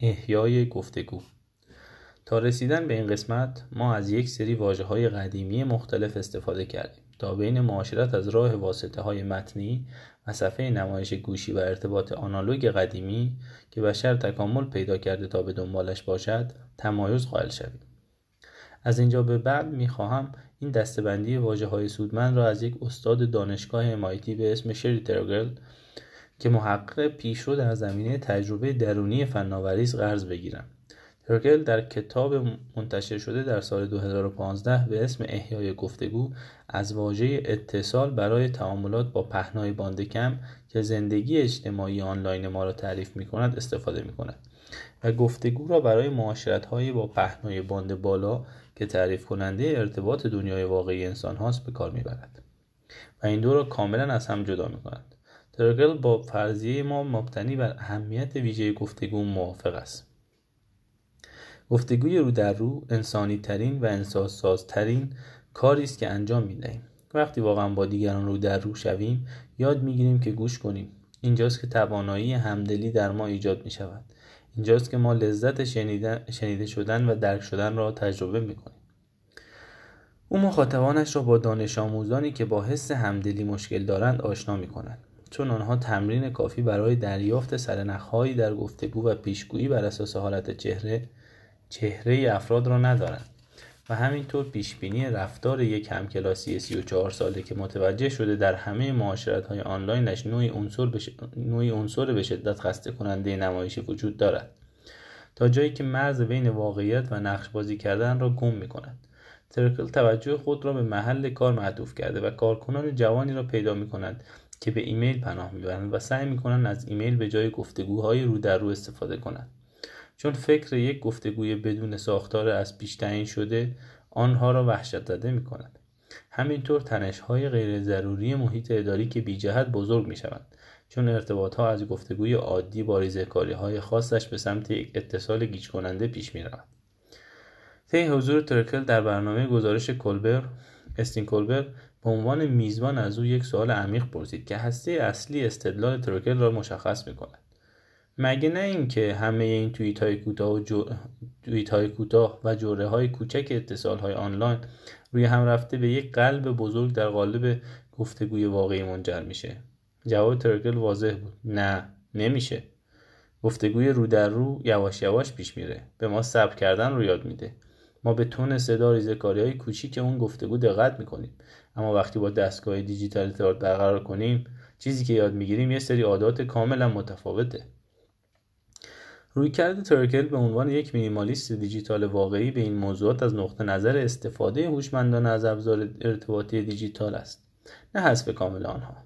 احیای گفتگو. تا رسیدن به این قسمت ما از یک سری واجه های قدیمی مختلف استفاده کردیم تا بین معاشرت از راه واسطه های متنی و صفحه نمایش گوشی و ارتباط آنالوگ قدیمی که بشر تکامل پیدا کرده تا به دنبالش باشد تمایز قائل شویم. از اینجا به بعد می‌خواهم این دستبندی واجه های سودمند را از یک استاد دانشگاه MIT به اسم شری ترگل که محقق پیشرو در زمینه تجربه درونی فناوری قرض بگیرم ترکل در کتاب منتشر شده در سال 2015 به اسم احیای گفتگو از واژه اتصال برای تعاملات با پهنای باند کم که زندگی اجتماعی آنلاین ما را تعریف می کند استفاده می کند و گفتگو را برای معاشرت های با پهنای باند بالا که تعریف کننده ارتباط دنیای واقعی انسان هاست به کار می برد و این دو را کاملا از هم جدا می کند ترگل با فرضیه ما مبتنی بر اهمیت ویژه گفتگو موافق است. گفتگوی رو در رو انسانی ترین و انسان سازترین کاری است که انجام می دهیم وقتی واقعا با دیگران رو در رو شویم یاد می‌گیریم که گوش کنیم. اینجاست که توانایی همدلی در ما ایجاد می شود اینجاست که ما لذت شنیده شدن و درک شدن را تجربه می کنیم او مخاطبانش را با دانش آموزانی که با حس همدلی مشکل دارند آشنا می کند چون آنها تمرین کافی برای دریافت سرنخهایی در گفتگو و پیشگویی بر اساس حالت چهره چهره افراد را ندارند و همینطور پیشبینی رفتار یک همکلاسی 34 ساله که متوجه شده در همه معاشرت های آنلاینش نوعی عنصر عنصر به شدت خسته کننده نمایشی وجود دارد تا جایی که مرز بین واقعیت و نقش بازی کردن را گم می کند ترکل توجه خود را به محل کار معطوف کرده و کارکنان جوانی را پیدا می کند که به ایمیل پناه می‌برند و سعی می‌کنند از ایمیل به جای گفتگوهای رو در رو استفاده کنند چون فکر یک گفتگوی بدون ساختار از پیش تعیین شده آنها را وحشت زده می کند. همینطور تنش های غیر ضروری محیط اداری که بی جهت بزرگ می شوند چون ارتباط ها از گفتگوی عادی با ریزکاری های خاصش به سمت یک اتصال گیج کننده پیش می. طی حضور ترکل در برنامه گزارش کلبر استین کلبر عنوان میزبان از او یک سوال عمیق پرسید که هسته اصلی استدلال ترکل را مشخص می کند. مگه نه اینکه همه این توییت های کوتاه و جو... توییت های کوتاه و جوره های کوچک اتصال های آنلاین روی هم رفته به یک قلب بزرگ در قالب گفتگوی واقعی منجر میشه؟ جواب ترکل واضح بود. نه نمیشه. گفتگوی رو در رو یواش یواش پیش میره. به ما صبر کردن رو یاد میده. ما به تون صدا ریزکاری های کوچیک اون گفتگو دقت می‌کنیم. اما وقتی با دستگاه دیجیتال ارتباط برقرار کنیم چیزی که یاد می‌گیریم یه سری عادات کاملا متفاوته. رویکرد ترکل به عنوان یک مینیمالیست دیجیتال واقعی به این موضوعات از نقطه نظر استفاده هوشمندانه از ابزار ارتباطی دیجیتال است نه حذف کامل آنها.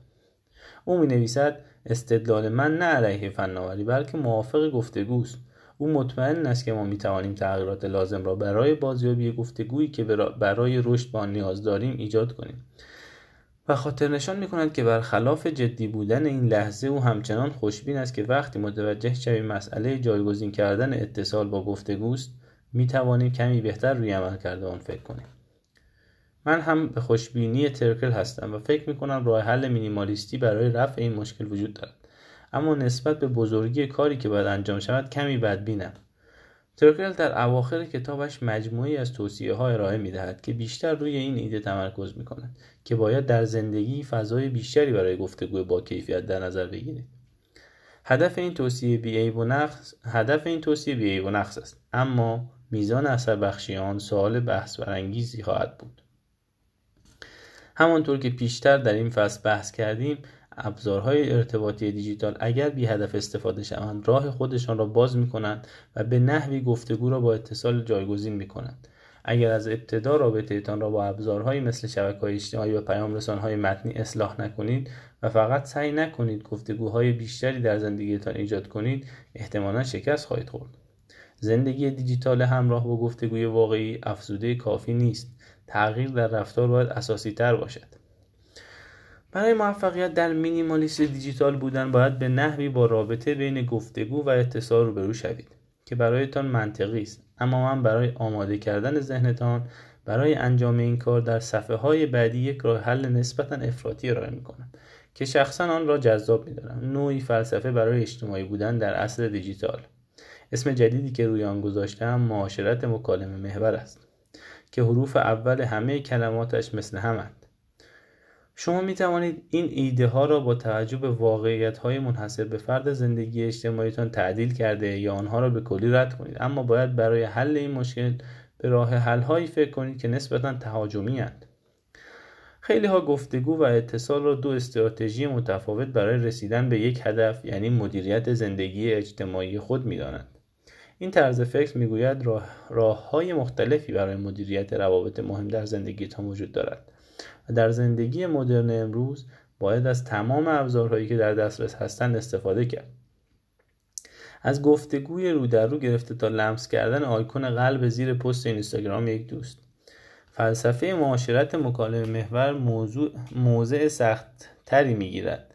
او می نویسد استدلال من نه علیه فناوری بلکه موافق گفتگوست. او مطمئن است که ما می توانیم تغییرات لازم را برای بازیابی گفتگویی که برای رشد با نیاز داریم ایجاد کنیم. و خاطر نشان می کند که برخلاف جدی بودن این لحظه او همچنان خوشبین است که وقتی متوجه شویم مسئله جایگزین کردن اتصال با گفتگوست می توانیم کمی بهتر روی عمل کرده آن فکر کنیم. من هم به خوشبینی ترکل هستم و فکر می کنم راه حل مینیمالیستی برای رفع این مشکل وجود دارد. اما نسبت به بزرگی کاری که باید انجام شود کمی بدبینم ترکل در اواخر کتابش مجموعی از توصیه ها ارائه می دهد که بیشتر روی این ایده تمرکز می کند که باید در زندگی فضای بیشتری برای گفتگو با کیفیت در نظر بگیرید. هدف این توصیه بی و نقص هدف این توصیه بی و نقص است اما میزان اثر بخشی آن سوال بحث برانگیزی خواهد بود همانطور که پیشتر در این فصل بحث کردیم ابزارهای ارتباطی دیجیتال اگر بی هدف استفاده شوند راه خودشان را باز می کنند و به نحوی گفتگو را با اتصال جایگزین می کنند اگر از ابتدا رابطه تان را با ابزارهایی مثل شبکه های اجتماعی و پیام های متنی اصلاح نکنید و فقط سعی نکنید گفتگوهای بیشتری در زندگیتان ایجاد کنید احتمالا شکست خواهید خورد. زندگی دیجیتال همراه با گفتگوی واقعی افزوده کافی نیست. تغییر در رفتار باید اساسی تر باشد. برای موفقیت در مینیمالیست دیجیتال بودن باید به نحوی با رابطه بین گفتگو و اتصال روبرو شوید که برایتان منطقی است. اما من برای آماده کردن ذهنتان برای انجام این کار در صفحه های بعدی یک راه حل نسبتا افراطی ارائه می کنم که شخصا آن را جذاب می دارم نوعی فلسفه برای اجتماعی بودن در اصل دیجیتال. اسم جدیدی که روی آن گذاشتم معاشرت مکالمه محور است که حروف اول همه کلماتش مثل همند شما می توانید این ایده ها را با توجه به واقعیت های منحصر به فرد زندگی اجتماعیتان تعدیل کرده یا آنها را به کلی رد کنید اما باید برای حل این مشکل به راه حل هایی فکر کنید که نسبتا تهاجمی هند. خیلی ها گفتگو و اتصال را دو استراتژی متفاوت برای رسیدن به یک هدف یعنی مدیریت زندگی اجتماعی خود می دانند. این طرز فکر می‌گوید راه, راه های مختلفی برای مدیریت روابط مهم در زندگیتان وجود دارد در زندگی مدرن امروز باید از تمام ابزارهایی که در دسترس هستند استفاده کرد. از گفتگوی رو در رو گرفته تا لمس کردن آیکون قلب زیر پست اینستاگرام یک دوست. فلسفه معاشرت مکالمه محور موضوع موضع سخت تری می‌گیرد.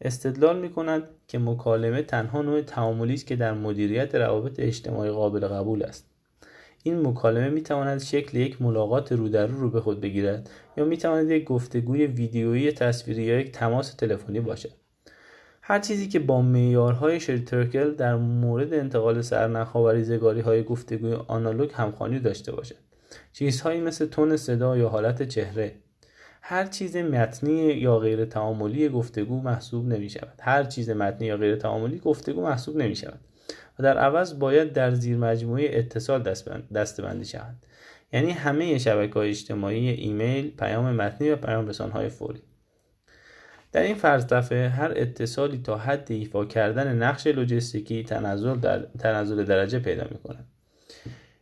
استدلال می کند که مکالمه تنها نوع تعاملی است که در مدیریت روابط اجتماعی قابل قبول است. این مکالمه می تواند شکل یک ملاقات رو در رو, به خود بگیرد یا می تواند یک گفتگوی ویدیویی تصویری یا یک تماس تلفنی باشد. هر چیزی که با معیارهای شریترکل در مورد انتقال سرنخها و ریزگاری های گفتگوی آنالوگ همخوانی داشته باشد. چیزهایی مثل تون صدا یا حالت چهره. هر چیز متنی یا غیر تعاملی گفتگو محسوب نمی شود هر چیز متنی یا غیر تعاملی گفتگو محسوب نمی شود و در عوض باید در زیر مجموعه اتصال دست بندی شود. یعنی همه شبکه های اجتماعی ایمیل پیام متنی و پیام های فوری. در این فلسفه هر اتصالی تا حد ایفا کردن نقش لوجستیکی تنزل, در تنزل درجه پیدا می کند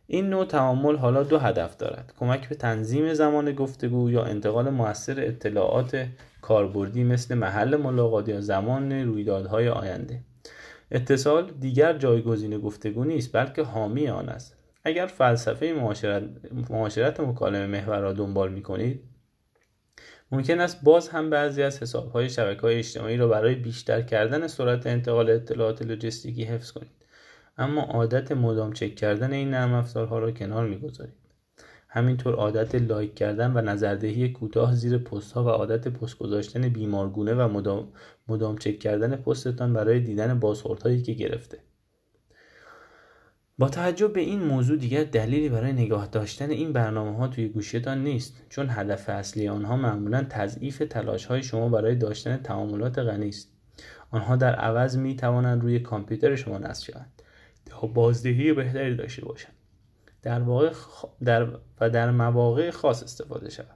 این نوع تعامل حالا دو هدف دارد کمک به تنظیم زمان گفتگو یا انتقال موثر اطلاعات کاربردی مثل محل ملاقات یا زمان رویدادهای آینده. اتصال دیگر جایگزین گفتگو نیست بلکه حامی آن است. اگر فلسفه معاشرت, معاشرت مکالمه محور را دنبال می کنید ممکن است باز هم بعضی از حسابهای شبکه های اجتماعی را برای بیشتر کردن سرعت انتقال اطلاعات لوجستیکی حفظ کنید. اما عادت مدام چک کردن این نرم افزارها را کنار می‌گذارید. همینطور عادت لایک کردن و نظردهی کوتاه زیر پست ها و عادت پست گذاشتن بیمارگونه و مدام, مدام چک کردن پستتان برای دیدن بازخوردهایی که گرفته. با توجه به این موضوع دیگر دلیلی برای نگاه داشتن این برنامه ها توی گوشیتان نیست چون هدف اصلی آنها معمولا تضعیف تلاش های شما برای داشتن تعاملات غنی است. آنها در عوض می توانند روی کامپیوتر شما نصب شوند. تا بازدهی بهتری داشته باشند. در واقع در و در مواقع خاص استفاده شود.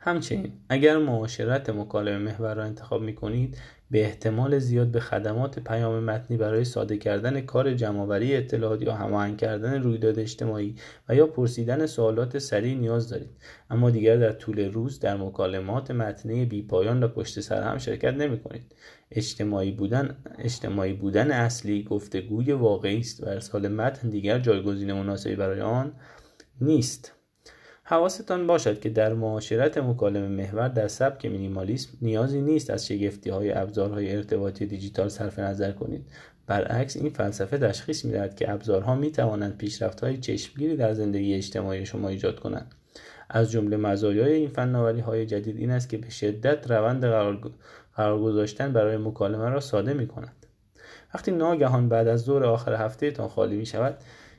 همچنین اگر معاشرت مکالمه محور را انتخاب می کنید به احتمال زیاد به خدمات پیام متنی برای ساده کردن کار جمعآوری اطلاعات یا هماهنگ کردن رویداد اجتماعی و یا پرسیدن سوالات سریع نیاز دارید. اما دیگر در طول روز در مکالمات متنی بیپایان و پشت سر هم شرکت نمی کنید اجتماعی بودن اجتماعی بودن اصلی گفتگوی واقعی است و ارسال متن دیگر جایگزین مناسبی برای آن نیست. حواستان باشد که در معاشرت مکالمه محور در سبک مینیمالیسم نیازی نیست از شگفتی های ابزارهای ارتباطی دیجیتال صرف نظر کنید. برعکس این فلسفه تشخیص می‌دهد که ابزارها می توانند پیشرفت های چشمگیری در زندگی اجتماعی شما ایجاد کنند. از جمله مزایای این فناوری های جدید این است که به شدت روند قرار, قرار گذاشتن برای مکالمه را ساده می کنند وقتی ناگهان بعد از دور آخر هفته تان خالی می شود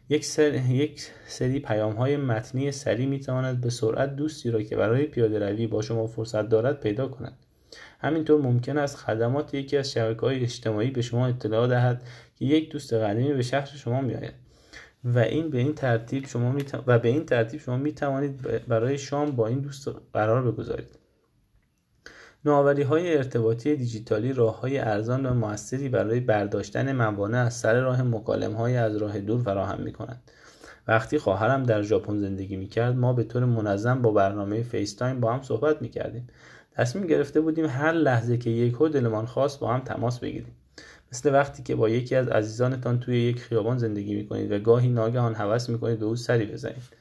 یک, سر... یک سری پیام های متنی سریع می تواند به سرعت دوستی را که برای پیاده روی با شما فرصت دارد پیدا کند. همینطور ممکن است خدمات یکی از شبکه های اجتماعی به شما اطلاع دهد که یک دوست قدیمی به شهر شما می آید و این به این ترتیب شما می و به این ترتیب شما می توانید برای شام با این دوست قرار بگذارید. نوآوری های ارتباطی دیجیتالی راه های ارزان و موثری برای برداشتن موانع از سر راه مکالمه های از راه دور فراهم می کنند. وقتی خواهرم در ژاپن زندگی می کرد ما به طور منظم با برنامه فیس تایم با هم صحبت می کردیم. تصمیم گرفته بودیم هر لحظه که یک دلمان خواست با هم تماس بگیریم. مثل وقتی که با یکی از عزیزانتان توی یک خیابان زندگی می کنید و گاهی ناگهان هوس می کنید به او سری بزنید.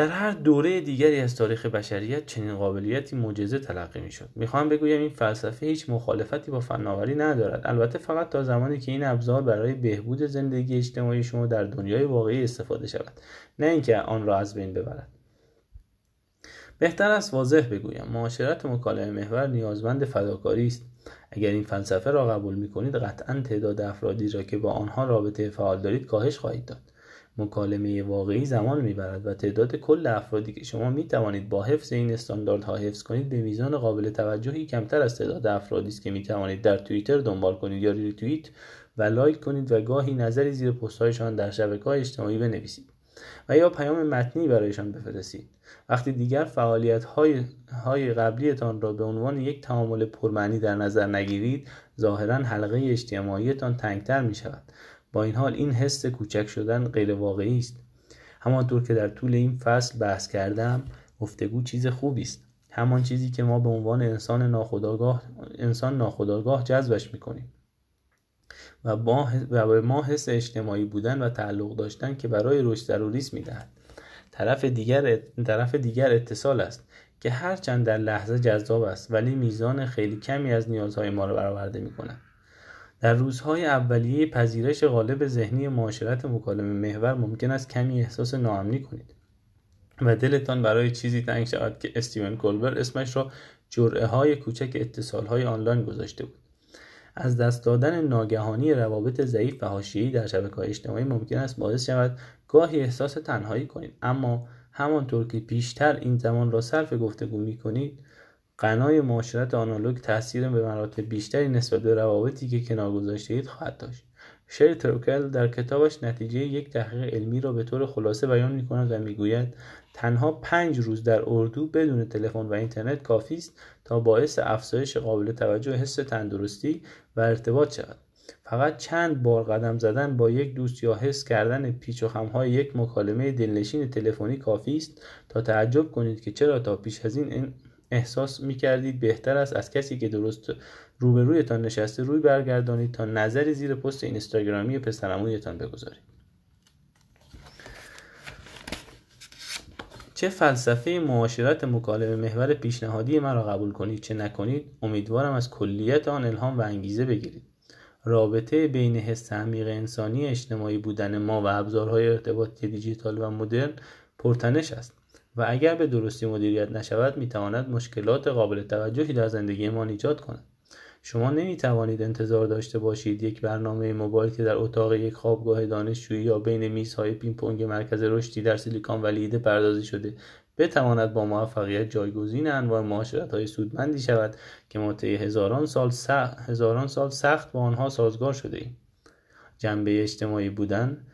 در هر دوره دیگری از تاریخ بشریت چنین قابلیتی معجزه تلقی می‌شد. می‌خواهم بگویم این فلسفه هیچ مخالفتی با فناوری ندارد. البته فقط تا زمانی که این ابزار برای بهبود زندگی اجتماعی شما در دنیای واقعی استفاده شود. نه اینکه آن را از بین ببرد. بهتر است واضح بگویم. معاشرت مکالمه محور نیازمند فداکاری است. اگر این فلسفه را قبول می کنید قطعا تعداد افرادی را که با آنها رابطه فعال دارید کاهش خواهید داد. مکالمه واقعی زمان می‌برد و تعداد کل افرادی که شما می توانید با حفظ این استانداردها حفظ کنید به میزان قابل توجهی کمتر از تعداد افرادی است که می توانید در توییتر دنبال کنید یا ریتوییت و لایک کنید و گاهی نظری زیر پستهایشان در شبکه اجتماعی بنویسید و یا پیام متنی برایشان بفرستید. وقتی دیگر فعالیت های, های قبلیتان را به عنوان یک تعامل پرمعنی در نظر نگیرید ظاهرا حلقه اجتماعیتان تنگتر می شود با این حال این حس کوچک شدن غیر واقعی است. همانطور که در طول این فصل بحث کردم گفتگو چیز خوبی است. همان چیزی که ما به عنوان انسان ناخودآگاه انسان ناخودآگاه جذبش می‌کنیم. و, و به ما حس اجتماعی بودن و تعلق داشتن که برای رشد ضروری است می‌دهد. طرف دیگر طرف دیگر اتصال است که هرچند در لحظه جذاب است ولی میزان خیلی کمی از نیازهای ما را برآورده می‌کند. در روزهای اولیه پذیرش غالب ذهنی معاشرت مکالمه محور ممکن است کمی احساس ناامنی کنید و دلتان برای چیزی تنگ شود که استیون کولبر اسمش را جرعه های کوچک اتصال های آنلاین گذاشته بود. از دست دادن ناگهانی روابط ضعیف و حاشیه‌ای در های اجتماعی ممکن است باعث شود گاهی احساس تنهایی کنید اما همانطور که بیشتر این زمان را صرف گفتگو می کنید غنای معاشرت آنالوگ تاثیر به مراتب بیشتری نسبت به روابطی که کنار گذاشته اید خواهد داشت. شری تروکل در کتابش نتیجه یک تحقیق علمی را به طور خلاصه بیان می کند و می‌گوید تنها پنج روز در اردو بدون تلفن و اینترنت کافی است تا باعث افزایش قابل توجه حس تندرستی و ارتباط شود. فقط چند بار قدم زدن با یک دوست یا حس کردن پیچ و خمهای یک مکالمه دلنشین تلفنی کافی است تا تعجب کنید که چرا تا پیش از این احساس می کردید بهتر است از کسی که درست روبرویتان نشسته روی برگردانید تا نظری زیر پست اینستاگرامی پسرمویتان بگذارید. چه فلسفه معاشرت مکالمه محور پیشنهادی مرا قبول کنید چه نکنید امیدوارم از کلیت آن الهام و انگیزه بگیرید. رابطه بین حس عمیق انسانی اجتماعی بودن ما و ابزارهای ارتباطی دیجیتال و مدرن پرتنش است. و اگر به درستی مدیریت نشود می‌تواند مشکلات قابل توجهی در زندگی ما ایجاد کند. شما نمی توانید انتظار داشته باشید یک برنامه موبایل که در اتاق یک خوابگاه دانشجویی یا بین میزهای پینگ مرکز رشدی در سیلیکان ولی پردازی شده بتواند با موفقیت جایگزین انواع معاشرت های سودمندی شود که ما طی هزاران سال سخت هزاران سال سخت با آنها سازگار شده ایم جنبه اجتماعی بودن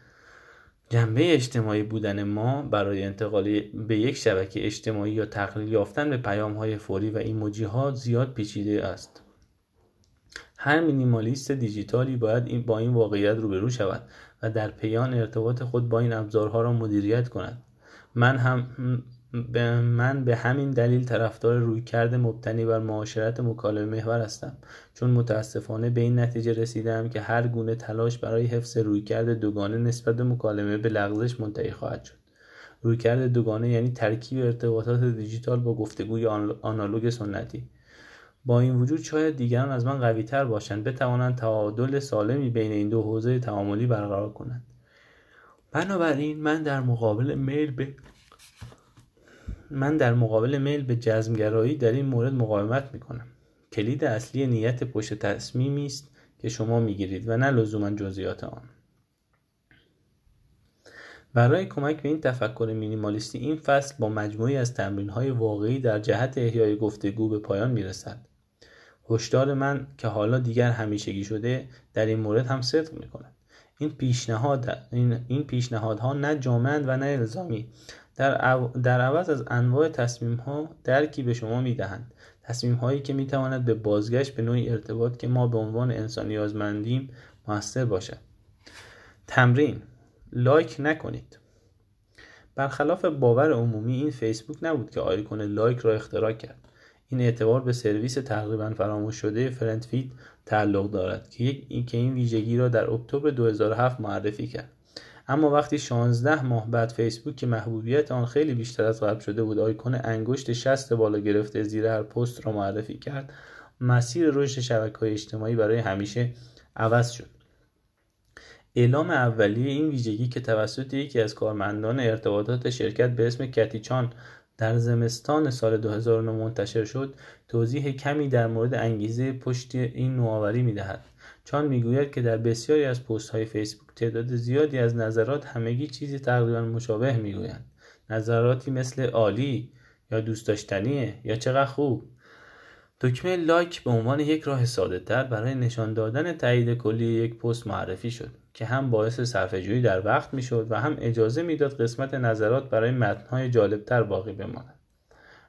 جنبه اجتماعی بودن ما برای انتقال به یک شبکه اجتماعی یا تقلیل یافتن به پیام های فوری و ایموجی ها زیاد پیچیده است. هر مینیمالیست دیجیتالی باید این با این واقعیت روبرو شود و در پیان ارتباط خود با این ابزارها را مدیریت کند. من هم من به همین دلیل طرفدار رویکرد مبتنی بر معاشرت مکالمه محور هستم. چون متاسفانه به این نتیجه رسیدم که هر گونه تلاش برای حفظ رویکرد دوگانه نسبت به مکالمه به لغزش منتهی خواهد شد. رویکرد دوگانه یعنی ترکیب ارتباطات دیجیتال با گفتگوی آنالوگ سنتی. با این وجود شاید دیگران از من قوی تر باشند بتوانند تعادل سالمی بین این دو حوزه تعاملی برقرار کنند. بنابراین من در مقابل میل به من در مقابل میل به جزمگرایی در این مورد مقاومت می کنم کلید اصلی نیت پشت تصمیمی است که شما می‌گیرید و نه لزوما جزئیات آن. برای کمک به این تفکر مینیمالیستی این فصل با مجموعی از های واقعی در جهت احیای گفتگو به پایان می‌رسد. هشدار من که حالا دیگر همیشگی شده در این مورد هم صدق می کند این پیشنهاد این, این پیشنهادها نه جامعند و نه الزامی در, عوض از انواع تصمیم ها درکی به شما می دهند تصمیم هایی که می تواند به بازگشت به نوعی ارتباط که ما به عنوان انسان نیازمندیم موثر باشد. تمرین لایک نکنید. برخلاف باور عمومی این فیسبوک نبود که آیکون لایک را اختراع کرد. این اعتبار به سرویس تقریبا فراموش شده فرندفید تعلق دارد که این ویژگی را در اکتبر 2007 معرفی کرد. اما وقتی 16 ماه بعد فیسبوک که محبوبیت آن خیلی بیشتر از قبل شده بود آیکون انگشت شست بالا گرفته زیر هر پست را معرفی کرد. مسیر رشد شبکه های اجتماعی برای همیشه عوض شد. اعلام اولیه این ویژگی که توسط یکی از کارمندان ارتباطات شرکت به اسم کتیچان در زمستان سال 2009 منتشر شد توضیح کمی در مورد انگیزه پشت این نوآوری می‌دهد. چون می‌گوید که در بسیاری از پست های فیسبوک تعداد زیادی از نظرات همگی چیزی تقریبا مشابه می‌گویند. نظراتی مثل عالی یا دوست داشتنیه یا چقدر خوب. دکمه لایک به عنوان یک راه ساده تر برای نشان دادن تایید کلی یک پست معرفی شد که هم باعث صرفه‌جویی در وقت می‌شد و هم اجازه می‌داد قسمت نظرات برای متنهای جالبتر باقی بماند.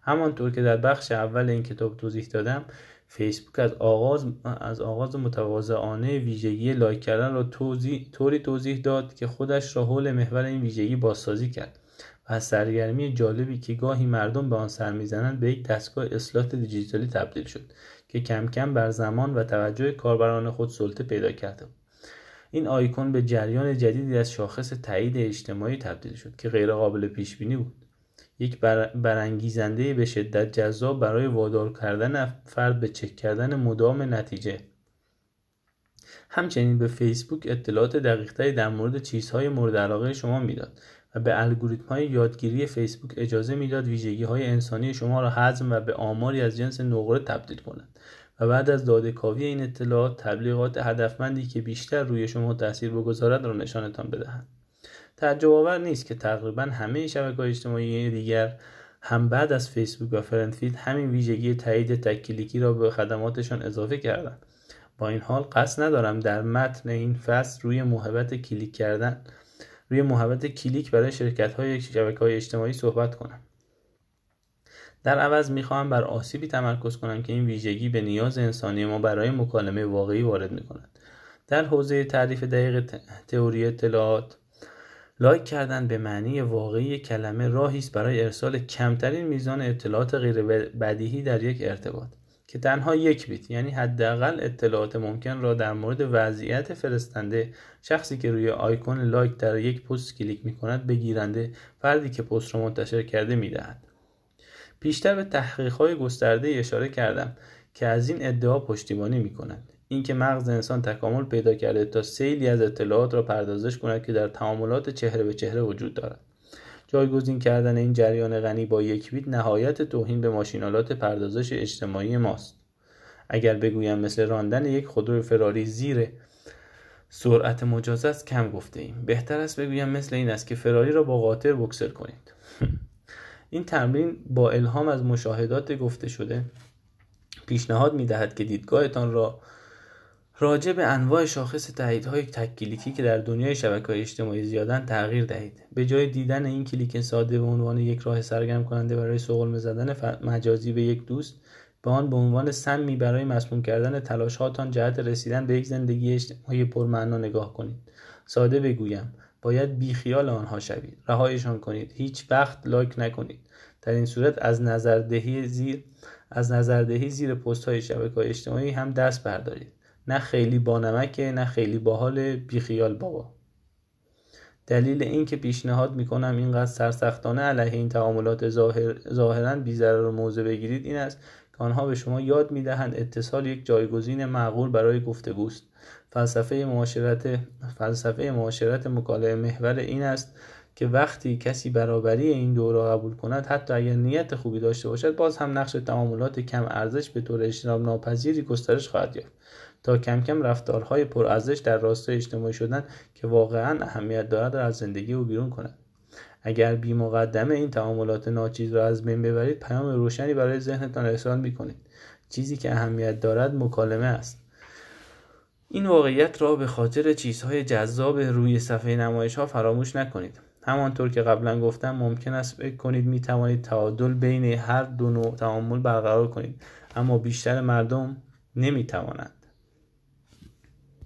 همانطور که در بخش اول این کتاب توضیح دادم فیسبوک از آغاز از آغاز متواضعانه ویژگی لایک کردن را توضیح، طوری توضیح داد که خودش را حول محور این ویژگی بازسازی کرد و سرگرمی جالبی که گاهی مردم به آن سر می‌زنند به یک دستگاه اصلاح دیجیتالی تبدیل شد که کم کم بر زمان و توجه کاربران خود سلطه پیدا کرده این آیکون به جریان جدیدی از شاخص تایید اجتماعی تبدیل شد که غیرقابل پیش بینی بود. یک برانگیزنده به شدت جذاب برای وادار کردن فرد به چک کردن مدام نتیجه. همچنین به فیسبوک اطلاعات دقیقتری در مورد چیزهای مورد علاقه شما می‌داد و به الگوریتم های یادگیری فیسبوک اجازه می‌داد ویژگی های انسانی شما را هضم و به آماری از جنس نقره تبدیل کنند و بعد از داده کاوی این اطلاعات تبلیغات هدفمندی که بیشتر روی شما تاثیر بگذارد را نشانتان بدهند. تعجب آور نیست که تقریبا همه شبکه های اجتماعی دیگر هم بعد از فیسبوک و فرندفید همین ویژگی تایید تک کلیکی را به خدماتشان اضافه کردند. با این حال قصد ندارم در متن این فصل روی مبحث کلیک کردن روی محبت کلیک برای شرکت های شبکه های اجتماعی صحبت کنم. در عوض می‌خواهم بر آسیبی تمرکز کنم که این ویژگی به نیاز انسانی ما برای مکالمه واقعی وارد می‌کند. در حوزه تعریف دقیق تئوری اطلاعات لایک کردن به معنی واقعی کلمه راهی است برای ارسال کمترین میزان اطلاعات غیر بدیهی در یک ارتباط که تنها یک بیت یعنی حداقل اطلاعات ممکن را در مورد وضعیت فرستنده شخصی که روی آیکون لایک در یک پست کلیک می کند بگیرنده فردی که پست را منتشر کرده می دهد. پیشتر به تحقیق های گسترده اشاره کردم که از این ادعا پشتیبانی می کند. اینکه مغز انسان تکامل پیدا کرده تا سیلی از اطلاعات را پردازش کند که در تعاملات چهره به چهره وجود دارد. جایگزین کردن این جریان غنی با یک بیت نهایت توهین به ماشینالات پردازش اجتماعی ماست. اگر بگویم مثل راندن یک خودرو فراری زیر سرعت مجاز است کم گفته ایم بهتر است بگویم مثل این است که فراری را با قاطر بکسل کنید. این تمرین با الهام از مشاهدات گفته شده پیشنهاد می دهد که دیدگاهتان را راجع به انواع شاخص تاییدهای تک کلیکی که در دنیای شبکه اجتماعی زیادن تغییر دهید. به جای دیدن این کلیک ساده به عنوان یک راه سرگرم کننده برای سوال زدن مجازی به یک دوست به آن به عنوان سمی برای مسموم کردن تلاشهاتان جهت رسیدن به یک زندگی اجتماعی پرمعنا نگاه کنید. ساده بگویم باید بیخیال آنها شوید. رهایشان کنید. هیچ وقت لایک نکنید. در این صورت از نظردهی زیر از نظردهی زیر پست های شبکه اجتماعی هم دست بردارید. نه خیلی با نمکه نه خیلی باحال بیخیال بابا. دلیل این که پیشنهاد می‌کنم اینقدر سرسختانه علیه این تعاملات ظاهر، ظاهرا بیضرر موضع بگیرید این است که آنها به شما یاد می‌دهند اتصال یک جایگزین معقول برای گفتگوست. فلسفه معاشرت فلسفه معاشرت مکالمه محور این است که وقتی کسی برابری این دو را قبول کند حتی اگر نیت خوبی داشته باشد باز هم نقش تعاملات کم ارزش به طور اجتناب ناپذیری گسترش خواهد یافت. تا کم کم رفتارهای پرارزش در راستای اجتماعی شدن که واقعا اهمیت دارد را از زندگی او بیرون کند. اگر بی مقدمه این تعاملات ناچیز را از بین ببرید پیام روشنی برای ذهنتان ارسال می کنید چیزی که اهمیت دارد مکالمه است. این واقعیت را به خاطر چیزهای جذاب روی صفحه نمایش ها فراموش نکنید. همانطور که قبلا گفتم ممکن است فکر کنید می توانید تعادل بین هر دو نوع تعامل برقرار کنید اما بیشتر مردم نمی توانند